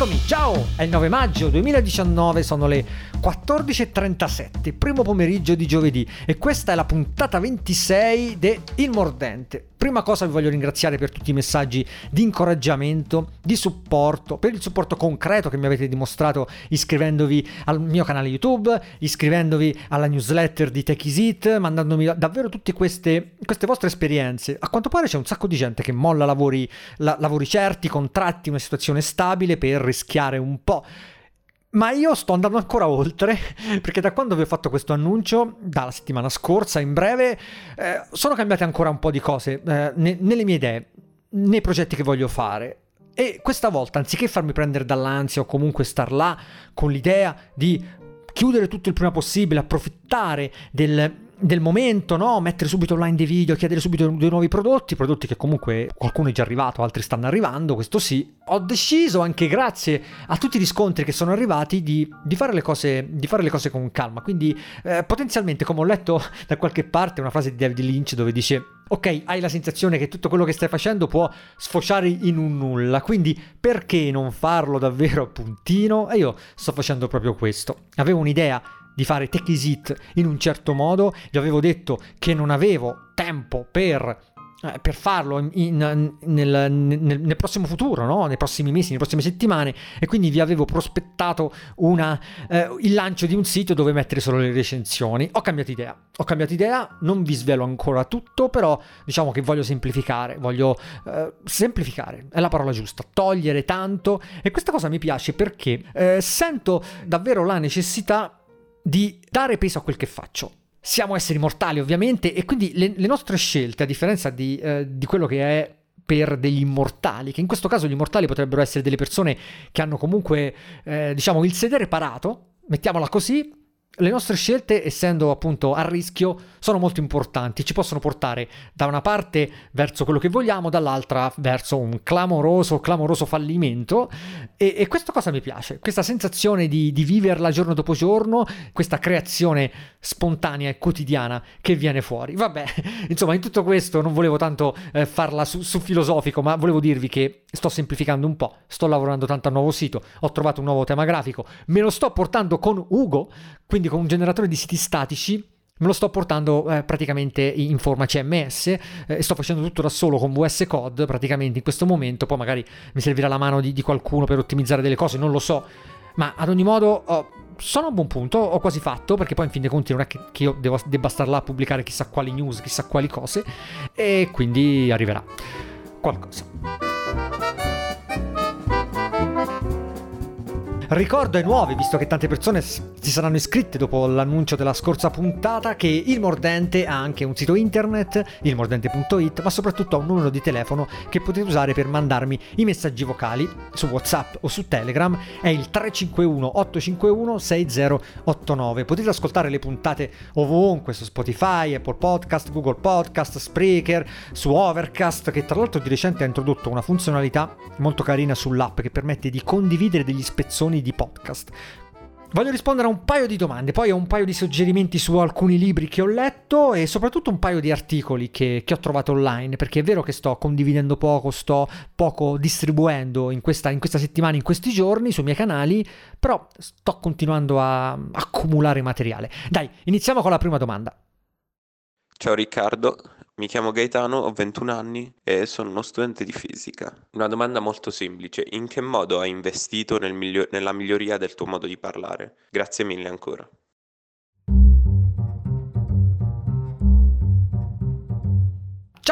Eccomi, ciao! È il 9 maggio 2019, sono le 14.37, primo pomeriggio di giovedì e questa è la puntata 26 de Il Mordente. Prima cosa vi voglio ringraziare per tutti i messaggi di incoraggiamento, di supporto, per il supporto concreto che mi avete dimostrato iscrivendovi al mio canale YouTube, iscrivendovi alla newsletter di TechEasit, mandandomi davvero tutte queste, queste vostre esperienze. A quanto pare c'è un sacco di gente che molla lavori, la, lavori certi, contratti, una situazione stabile per rischiare un po'. Ma io sto andando ancora oltre, perché da quando vi ho fatto questo annuncio, dalla settimana scorsa, in breve, eh, sono cambiate ancora un po' di cose eh, ne- nelle mie idee, nei progetti che voglio fare. E questa volta, anziché farmi prendere dall'ansia o comunque star là con l'idea di chiudere tutto il prima possibile, approfittare del, del momento, no? mettere subito online dei video, chiedere subito dei nuovi prodotti, prodotti che comunque qualcuno è già arrivato, altri stanno arrivando, questo sì. Ho deciso anche grazie a tutti i riscontri che sono arrivati di, di, fare, le cose, di fare le cose con calma, quindi eh, potenzialmente come ho letto da qualche parte una frase di David Lynch dove dice ok, hai la sensazione che tutto quello che stai facendo può sfociare in un nulla, quindi perché non farlo davvero a puntino? E io sto facendo proprio questo. Avevo un'idea di fare Tech Is in un certo modo, gli avevo detto che non avevo tempo per per farlo in, in, nel, nel, nel, prossimo futuro, no? nei prossimi mesi, nelle prossime settimane. E quindi vi avevo prospettato una, eh, il lancio di un sito dove mettere solo le recensioni. Ho cambiato idea, ho cambiato idea, non vi svelo ancora tutto, però diciamo che voglio semplificare, voglio eh, semplificare, è la parola giusta, togliere tanto. E questa cosa mi piace perché eh, sento davvero la necessità di dare peso a quel che faccio. Siamo esseri mortali ovviamente e quindi le, le nostre scelte, a differenza di, eh, di quello che è per degli immortali, che in questo caso gli immortali potrebbero essere delle persone che hanno comunque, eh, diciamo, il sedere parato, mettiamola così, le nostre scelte, essendo appunto a rischio, sono molto importanti, ci possono portare da una parte verso quello che vogliamo, dall'altra verso un clamoroso, clamoroso fallimento. E, e questa cosa mi piace, questa sensazione di, di, viverla giorno dopo giorno, questa creazione spontanea e quotidiana che viene fuori. Vabbè, insomma, in tutto questo non volevo tanto eh, farla su, su filosofico, ma volevo dirvi che sto semplificando un po', sto lavorando tanto al nuovo sito, ho trovato un nuovo tema grafico, me lo sto portando con Ugo, quindi con un generatore di siti statici me lo sto portando eh, praticamente in forma CMS eh, e sto facendo tutto da solo con VS Code praticamente in questo momento, poi magari mi servirà la mano di, di qualcuno per ottimizzare delle cose, non lo so, ma ad ogni modo oh, sono a buon punto, ho quasi fatto perché poi in fin dei conti non è che, che io devo, debba star là a pubblicare chissà quali news, chissà quali cose e quindi arriverà qualcosa. Ricordo ai nuovi, visto che tante persone si saranno iscritte dopo l'annuncio della scorsa puntata, che Il Mordente ha anche un sito internet, ilmordente.it, ma soprattutto ha un numero di telefono che potete usare per mandarmi i messaggi vocali su WhatsApp o su Telegram, è il 351 851 6089. Potete ascoltare le puntate ovunque su Spotify, Apple Podcast, Google Podcast, Spreaker, su Overcast, che tra l'altro di recente ha introdotto una funzionalità molto carina sull'app che permette di condividere degli spezzoni di podcast. Voglio rispondere a un paio di domande, poi a un paio di suggerimenti su alcuni libri che ho letto e soprattutto un paio di articoli che, che ho trovato online, perché è vero che sto condividendo poco, sto poco distribuendo in questa, in questa settimana, in questi giorni sui miei canali, però sto continuando a accumulare materiale. Dai, iniziamo con la prima domanda. Ciao Riccardo, mi chiamo Gaetano, ho 21 anni e sono uno studente di fisica. Una domanda molto semplice, in che modo hai investito nel miglio- nella miglioria del tuo modo di parlare? Grazie mille ancora.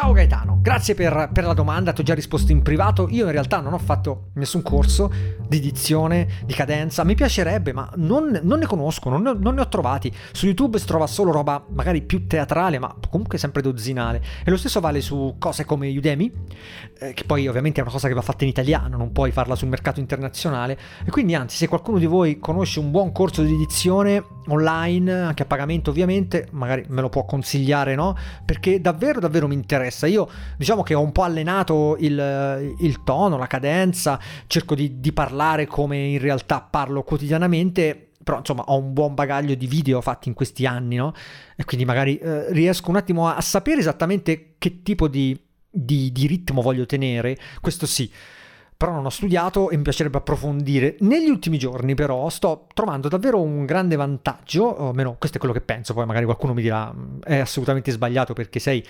Ciao Gaetano, grazie per, per, la domanda, ti ho già risposto in privato, io in realtà non ho fatto nessun corso di dizione, di cadenza, mi piacerebbe ma non, non ne conosco, non non ne, ho trovati, su YouTube si trova solo roba magari più teatrale ma comunque sempre dozzinale. E lo stesso vale su cose come Udemy, eh, che poi ovviamente è una cosa che va fatta in italiano, non puoi farla sul mercato internazionale. E quindi anzi se qualcuno di voi conosce un buon corso di dizione online, anche a pagamento ovviamente, magari me lo può consigliare, no? Perché davvero davvero mi interessa interessa. Io diciamo che ho un po' allenato il, il tono, la cadenza, cerco di, di parlare come in realtà parlo quotidianamente però insomma ho un buon bagaglio di video fatti in questi anni, no? E quindi magari eh, riesco un attimo a, a, sapere esattamente che tipo di, di, di, ritmo voglio tenere, questo sì. Però non ho studiato e mi piacerebbe approfondire. Negli ultimi giorni però sto trovando davvero un grande vantaggio, o almeno questo è quello che penso, poi magari qualcuno mi dirà mm, è assolutamente sbagliato perché sei,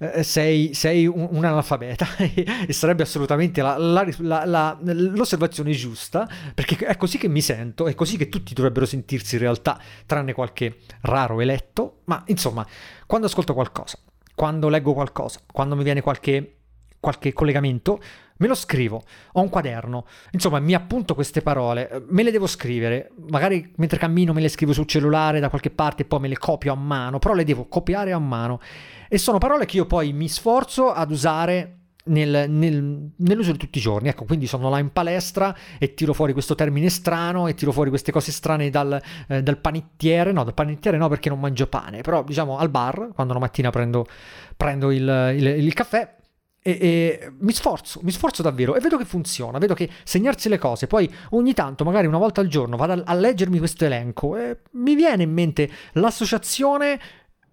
eh, sei, sei un, un, analfabeta e sarebbe assolutamente la, la, la, l'osservazione giusta, perché è così che mi sento, è così che tutti dovrebbero sentirsi in realtà, tranne qualche raro eletto, ma insomma, quando ascolto qualcosa, quando leggo qualcosa, quando mi viene qualche qualche collegamento, me lo scrivo, ho un quaderno, insomma mi appunto queste parole, me le devo scrivere, magari mentre cammino me le scrivo sul cellulare da qualche parte e poi me le copio a mano, però le devo copiare a mano e sono parole che io poi mi sforzo ad usare nel, nel, nell'uso di tutti i giorni. Ecco, quindi sono là in palestra e tiro fuori questo termine strano e tiro fuori queste cose strane dal, eh, dal panettiere. No, dal panettiere no perché non mangio pane, però diciamo al bar, quando la mattina prendo, prendo il, il, il caffè, e, e, mi sforzo, mi sforzo davvero e vedo che funziona, vedo che segnarsi le cose, poi ogni tanto, magari una volta al giorno, vado a, a leggermi questo elenco e mi viene in mente l'associazione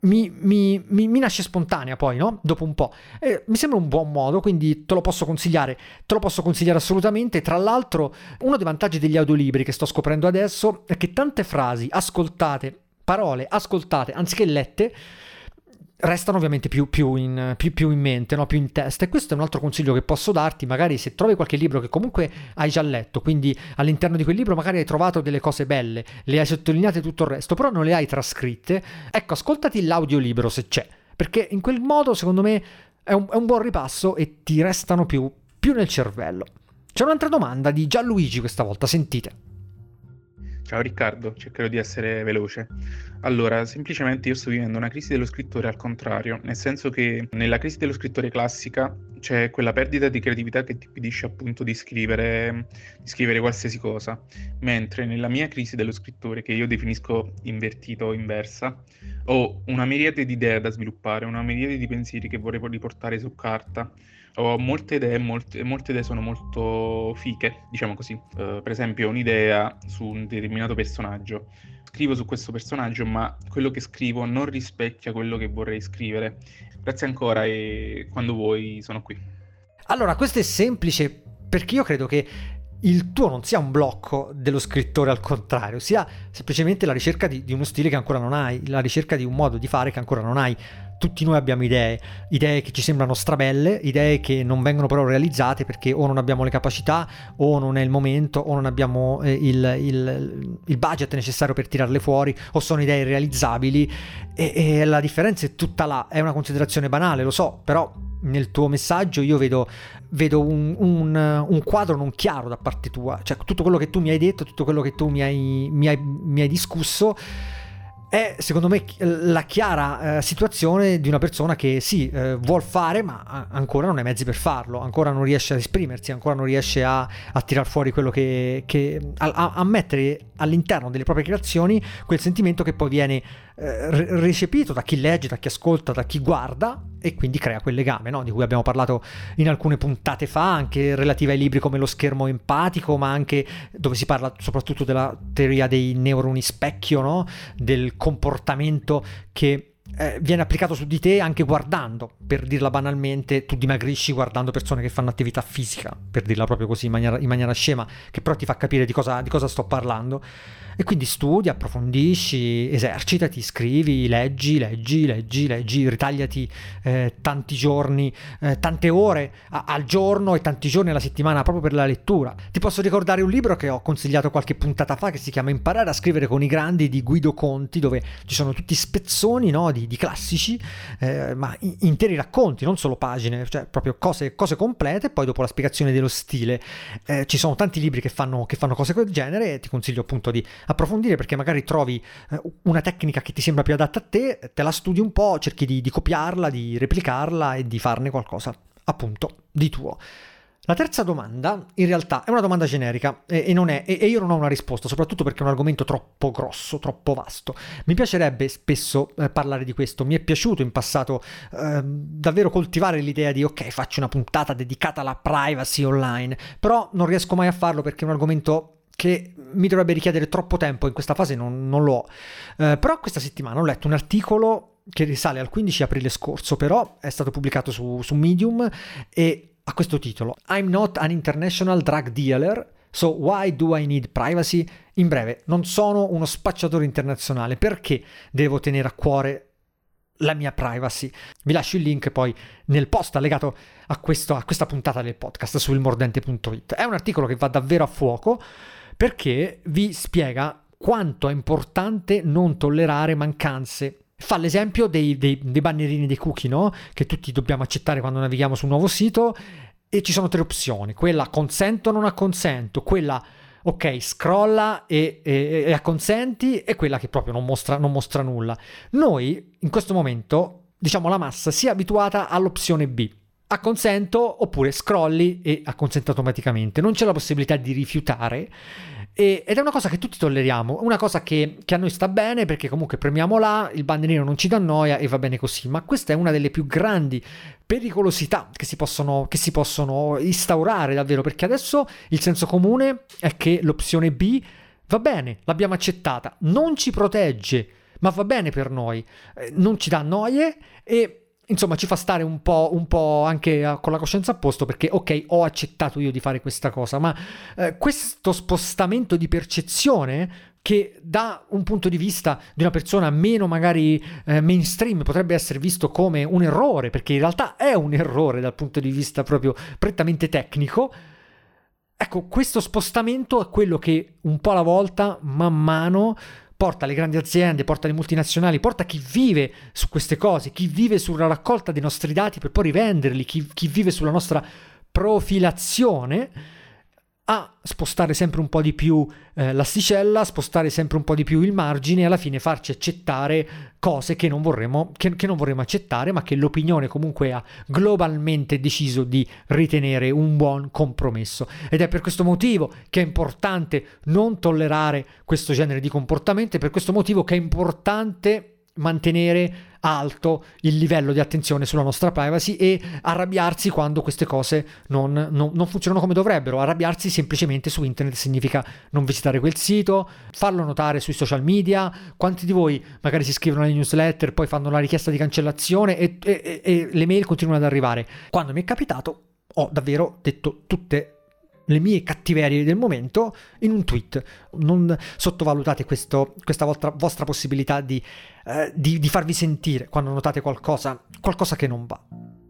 mi, mi, mi, mi, nasce spontanea poi, no? Dopo un po'. E mi sembra un buon modo, quindi te lo posso consigliare. Te lo posso consigliare assolutamente. Tra l'altro, uno dei vantaggi degli audiolibri che sto scoprendo adesso è che tante frasi ascoltate, parole ascoltate anziché lette, restano ovviamente più, più, in, più, più in, mente, no? più in testa. E questo è un altro consiglio che posso darti, magari se trovi qualche libro che comunque hai già letto, quindi all'interno di quel libro magari hai trovato delle cose belle, le hai sottolineate tutto il resto, però non le hai trascritte, ecco, ascoltati l'audiolibro se c'è, perché in quel modo secondo me è un, è un buon ripasso e ti restano più, più nel cervello. C'è un'altra domanda di Gianluigi questa volta, sentite. Ciao Riccardo, cercherò di essere veloce. Allora, semplicemente io sto vivendo una crisi dello scrittore al contrario, nel senso che nella crisi dello scrittore classica c'è quella perdita di creatività che ti impedisce appunto di scrivere, di scrivere qualsiasi cosa, mentre nella mia crisi dello scrittore, che io definisco invertito o inversa, ho una miriade di idee da sviluppare, una miriade di pensieri che vorrei riportare su carta ho molte idee, molte, molte idee sono molto fiche, diciamo così. Uh, per esempio, un'idea su un determinato personaggio. Scrivo su questo personaggio, ma quello che scrivo non rispecchia quello che vorrei scrivere. Grazie ancora e quando vuoi sono qui. Allora, questo è semplice perché io credo che il tuo non sia un blocco dello scrittore al contrario, sia semplicemente la ricerca di, di, uno stile che ancora non hai, la ricerca di un modo di fare che ancora non hai tutti noi abbiamo idee, idee che ci sembrano strabelle, idee che non vengono però realizzate perché o non abbiamo le capacità o non è il momento o non abbiamo eh, il, il, il, budget necessario per tirarle fuori o sono idee irrealizzabili. E, e la differenza è tutta là, è una considerazione banale, lo so, però nel tuo messaggio io vedo, vedo un, un, un, quadro non chiaro da parte tua, cioè tutto quello che tu mi hai detto, tutto quello che tu mi hai, mi hai, mi hai discusso è secondo me la chiara eh, situazione di una persona che sì, eh, vuol fare, ma ancora non ha i mezzi per farlo, ancora non riesce ad esprimersi, ancora non riesce a, a tirar fuori quello che, che a, a, mettere all'interno delle proprie creazioni quel sentimento che poi viene eh, recepito da chi legge, da chi ascolta, da chi guarda e quindi crea quel legame no? di cui abbiamo parlato in alcune puntate fa, anche relative ai libri come lo schermo empatico, ma anche dove si parla soprattutto della teoria dei neuroni specchio, no? del comportamento che eh, viene applicato su di te anche guardando, per dirla banalmente, tu dimagrisci guardando persone che fanno attività fisica, per dirla proprio così in maniera, in maniera scema, che però ti fa capire di cosa, di cosa sto parlando. E quindi studi, approfondisci, esercitati, scrivi, leggi, leggi, leggi, leggi, ritagliati eh, tanti giorni, eh, tante ore a- al giorno e tanti giorni alla settimana proprio per la lettura. Ti posso ricordare un libro che ho consigliato qualche puntata fa che si chiama Imparare a scrivere con i grandi di Guido Conti, dove ci sono tutti spezzoni no, di, di, classici, eh, ma interi racconti, non solo pagine, cioè proprio cose, cose complete. Poi dopo la spiegazione dello stile eh, ci sono tanti libri che fanno, che fanno cose del genere e ti consiglio appunto di approfondire perché magari trovi eh, una tecnica che ti sembra più adatta a te, te la studi un po', cerchi di, di copiarla, di replicarla e di farne qualcosa appunto di tuo. La terza domanda, in realtà, è una domanda generica e, e, è, e, io non ho una risposta, soprattutto perché è un argomento troppo grosso, troppo vasto. Mi piacerebbe spesso eh, parlare di questo, mi è piaciuto in passato eh, davvero coltivare l'idea di ok, faccio una puntata dedicata alla privacy online, però non riesco mai a farlo perché è un argomento che mi dovrebbe richiedere troppo tempo, in questa fase non, non lo ho. Eh, però questa settimana ho letto un articolo che risale al 15 aprile scorso, però è stato pubblicato su, su Medium e ha questo titolo, I'm not an international drug dealer, so why do I need privacy? In breve, non sono uno spacciatore internazionale, perché devo tenere a cuore la mia privacy. Vi lascio il link poi nel post allegato a, questo, a questa puntata del podcast su ilmordente.it. È un articolo che va davvero a fuoco perché vi spiega quanto è importante non tollerare mancanze. Fa l'esempio dei, dei, dei bannerini dei cookie, no? Che tutti dobbiamo accettare quando navighiamo su un nuovo sito e ci sono tre opzioni. Quella consento o non acconsento, quella ok, scrolla e, e, e acconsenti e quella che proprio non mostra, non mostra nulla. Noi in questo momento, diciamo la massa, si è abituata all'opzione B. Acconsento oppure scrolli e acconsento automaticamente. Non c'è la possibilità di rifiutare e, ed è una cosa che tutti tolleriamo, una cosa che, che, a noi sta bene perché comunque premiamo là, il bandierino non ci dà noia e va bene così, ma questa è una delle più grandi pericolosità che si possono, che si possono instaurare davvero perché adesso il senso comune è che l'opzione B va bene, l'abbiamo accettata, non ci protegge, ma va bene per noi, eh, non ci dà noie e insomma ci fa stare un po', un po', anche con la coscienza a posto perché ok ho accettato io di fare questa cosa ma eh, questo spostamento di percezione che da un punto di vista di una persona meno magari eh, mainstream potrebbe essere visto come un errore perché in realtà è un errore dal punto di vista proprio prettamente tecnico. Ecco questo spostamento è quello che un po' alla volta man mano porta le grandi aziende, porta le multinazionali, porta chi vive su queste cose, chi vive sulla raccolta dei nostri dati per poi rivenderli, chi, chi vive sulla nostra profilazione a spostare sempre un po' di più eh, l'asticella, spostare sempre un po' di più il margine e alla fine farci accettare cose che non, vorremmo, che, che non vorremmo accettare, ma che l'opinione comunque ha globalmente deciso di ritenere un buon compromesso. Ed è per questo motivo che è importante non tollerare questo genere di comportamento, è per questo motivo che è importante mantenere alto il livello di attenzione sulla nostra privacy e arrabbiarsi quando queste cose non, non, non, funzionano come dovrebbero. Arrabbiarsi semplicemente su internet significa non visitare quel sito, farlo notare sui social media. Quanti di voi magari si iscrivono alle newsletter, poi fanno la richiesta di cancellazione e, e, e le mail continuano ad arrivare? Quando mi è capitato ho davvero detto tutte le mie cattiverie del momento in un tweet. Non sottovalutate questo, questa vostra, vostra possibilità di, eh, di, di farvi sentire quando notate qualcosa, qualcosa che non va.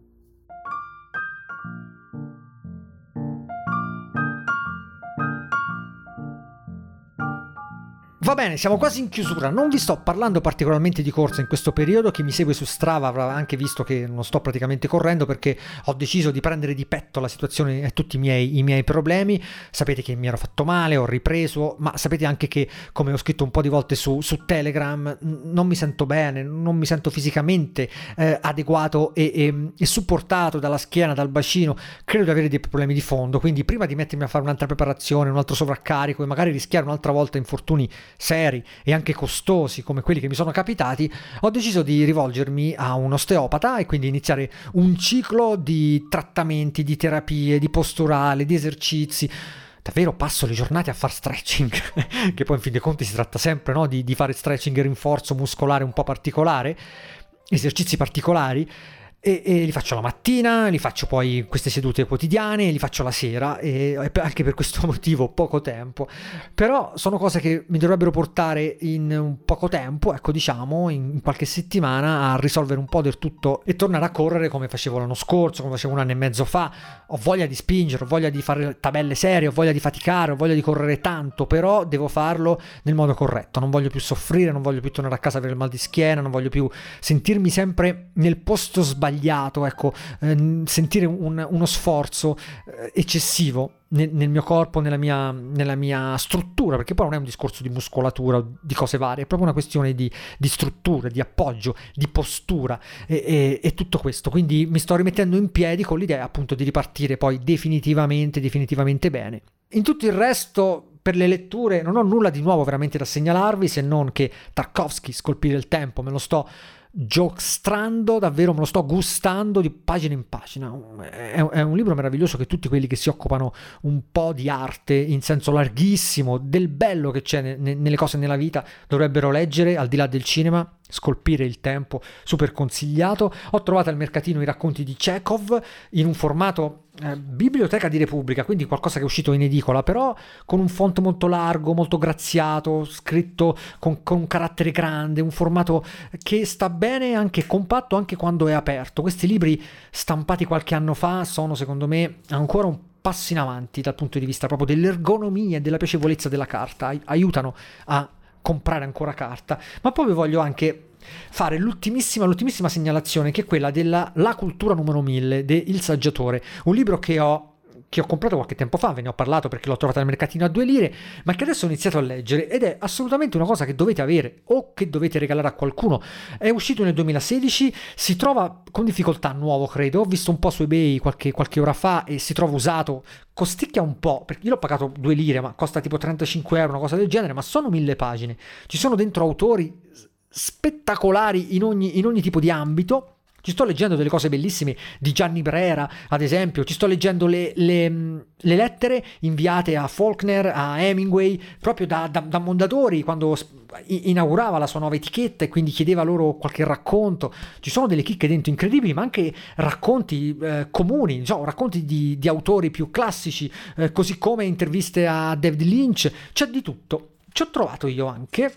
Va bene, siamo quasi in chiusura. Non vi sto parlando particolarmente di corsa in questo periodo. Chi mi segue su Strava avrà anche visto che non sto praticamente correndo perché ho deciso di prendere di petto la situazione e tutti i miei, i miei problemi. Sapete che mi ero fatto male, ho ripreso, ma sapete anche che, come ho scritto un po' di volte su, su Telegram, non mi sento bene, non mi sento fisicamente eh, adeguato e, e, e supportato dalla schiena, dal bacino. Credo di avere dei problemi di fondo. Quindi, prima di mettermi a fare un'altra preparazione, un altro sovraccarico e magari rischiare un'altra volta infortuni seri e anche costosi come quelli che mi sono capitati, ho deciso di rivolgermi a un osteopata e quindi iniziare un ciclo di trattamenti, di terapie, di posturale, di esercizi davvero passo le giornate a fare stretching, che poi in fin dei conti si tratta sempre no? di, di, fare stretching e rinforzo muscolare un po' particolare, esercizi particolari, e, e, li faccio la mattina, li faccio poi queste sedute quotidiane, li faccio la sera e anche per questo motivo poco tempo. Però sono cose che mi dovrebbero portare in un poco tempo, ecco diciamo in qualche settimana a risolvere un po' del tutto e tornare a correre come facevo l'anno scorso, come facevo un anno e mezzo fa. Ho voglia di spingere, ho voglia di fare tabelle serie, ho voglia di faticare, ho voglia di correre tanto, però devo farlo nel modo corretto. Non voglio più soffrire, non voglio più tornare a casa per il mal di schiena, non voglio più sentirmi sempre nel posto sbagliato sbagliato, ecco, eh, sentire un, uno sforzo eh, eccessivo nel, nel, mio corpo, nella mia, nella mia, struttura, perché poi non è un discorso di muscolatura o di cose varie, è proprio una questione di, di struttura, di appoggio, di postura e, e, e, tutto questo. Quindi mi sto rimettendo in piedi con l'idea appunto di ripartire poi definitivamente, definitivamente bene. In tutto il resto per le letture non ho nulla di nuovo veramente da segnalarvi se non che Tarkovsky, Scolpire il tempo, me lo sto giostrando davvero, me lo sto gustando di pagina in pagina. È, è, un libro meraviglioso che tutti quelli che si occupano un po' di arte in senso larghissimo, del bello che c'è ne, nelle cose nella vita, dovrebbero leggere al di là del cinema. Scolpire il tempo, super consigliato. Ho trovato al mercatino i racconti di Chekhov in un formato eh, Biblioteca di Repubblica, quindi qualcosa che è uscito in edicola, però con un font molto largo, molto graziato, scritto con, con un carattere grande, un formato che sta bene anche compatto anche quando è aperto. Questi libri stampati qualche anno fa sono secondo me ancora un passo in avanti dal punto di vista proprio dell'ergonomia e della piacevolezza della carta, Ai- aiutano a comprare ancora carta, ma poi vi voglio anche fare l'ultimissima, l'ultimissima segnalazione che è quella della La cultura numero 1000 de Il Saggiatore, un libro che ho che ho comprato qualche tempo fa, ve ne ho parlato perché l'ho trovato al mercatino a due lire, ma che adesso ho iniziato a leggere ed è assolutamente una cosa che dovete avere o che dovete regalare a qualcuno. È uscito nel 2016, si trova con difficoltà nuovo, credo. Ho visto un po' su eBay qualche, qualche ora fa e si trova usato. Costicchia un po', perché io l'ho pagato due lire, ma costa tipo 35 euro, una cosa del genere, ma sono mille pagine. Ci sono dentro autori spettacolari in ogni, in ogni tipo di ambito ci sto leggendo delle cose bellissime di Gianni Brera, ad esempio, ci sto leggendo le, le, le lettere inviate a Faulkner, a Hemingway, proprio da, da, da, Mondadori, quando inaugurava la sua nuova etichetta e quindi chiedeva loro qualche racconto. Ci sono delle chicche dentro incredibili, ma anche racconti eh, comuni, diciamo, racconti di, di, autori più classici, eh, così come interviste a David Lynch, c'è di tutto. Ci ho trovato io anche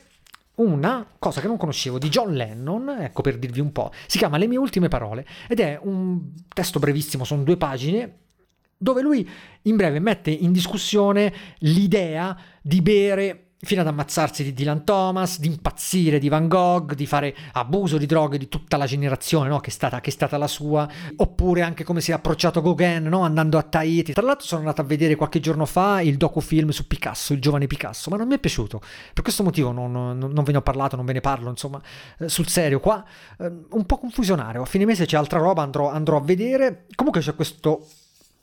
una cosa che non conoscevo di John Lennon, ecco per dirvi un po', si chiama Le mie ultime parole ed è un testo brevissimo, sono due pagine, dove lui in breve mette in discussione l'idea di bere fino ad ammazzarsi di Dylan Thomas, di impazzire di Van Gogh, di fare abuso di droghe di tutta la generazione no? che, è stata, che, è stata, la sua, oppure anche come si è approcciato Gauguin no? andando a Tahiti. Tra l'altro sono andato a vedere qualche giorno fa il docufilm su Picasso, il giovane Picasso, ma non mi è piaciuto. Per questo motivo non, non, non ve ne ho parlato, non ve ne parlo, insomma, eh, sul serio. Qua eh, un po' confusionario, a fine mese c'è altra roba, andrò, andrò a vedere. Comunque c'è questo,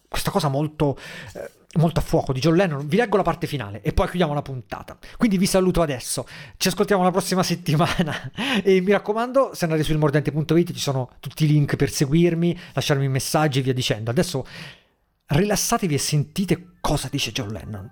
questa cosa molto... Eh, molto a fuoco di John Lennon. Vi leggo la parte finale e poi chiudiamo la puntata. Quindi vi saluto adesso. Ci ascoltiamo la prossima settimana. e mi raccomando, se andate su ilmordente.it ci sono tutti i link per seguirmi, lasciarmi messaggi e via dicendo. Adesso rilassatevi e sentite cosa dice John Lennon.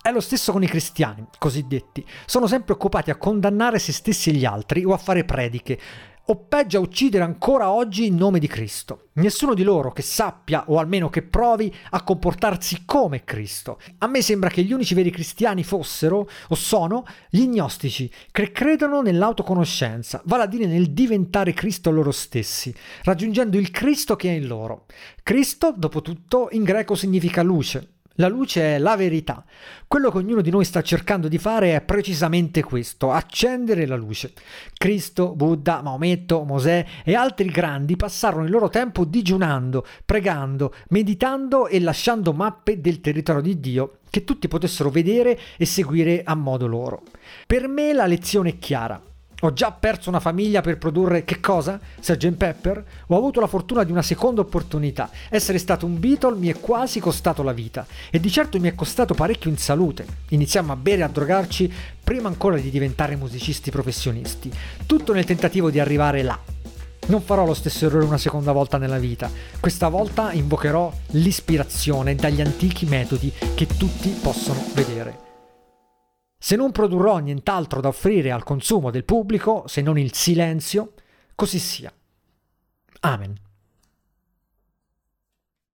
È lo stesso con i cristiani, cosiddetti. Sono sempre occupati a condannare se stessi e gli altri o a fare prediche o peggio a uccidere ancora oggi in nome di Cristo. Nessuno di loro che sappia o almeno che provi a comportarsi come Cristo. A me sembra che gli unici veri cristiani fossero o sono gli gnostici che credono nell'autoconoscenza, vale a dire nel diventare Cristo loro stessi, raggiungendo il Cristo che è in loro. Cristo, dopo tutto, in greco significa luce. La luce è la verità. Quello che ognuno di noi sta cercando di fare è precisamente questo, accendere la luce. Cristo, Buddha, Maometto, Mosè e altri grandi passarono il loro tempo digiunando, pregando, meditando e lasciando mappe del territorio di Dio che tutti potessero vedere e seguire a modo loro. Per me la lezione è chiara. Ho già perso una famiglia per produrre che cosa? Sgt. Pepper? Ho avuto la fortuna di una seconda opportunità. Essere stato un Beatle mi è quasi costato la vita e di certo mi è costato parecchio in salute. Iniziamo a bere e a drogarci prima ancora di diventare musicisti professionisti. Tutto nel tentativo di arrivare là. Non farò lo stesso errore una seconda volta nella vita. Questa volta invocherò l'ispirazione dagli antichi metodi che tutti possono vedere. Se non produrrò nient'altro da offrire al consumo del pubblico, se non il silenzio, così sia. Amen.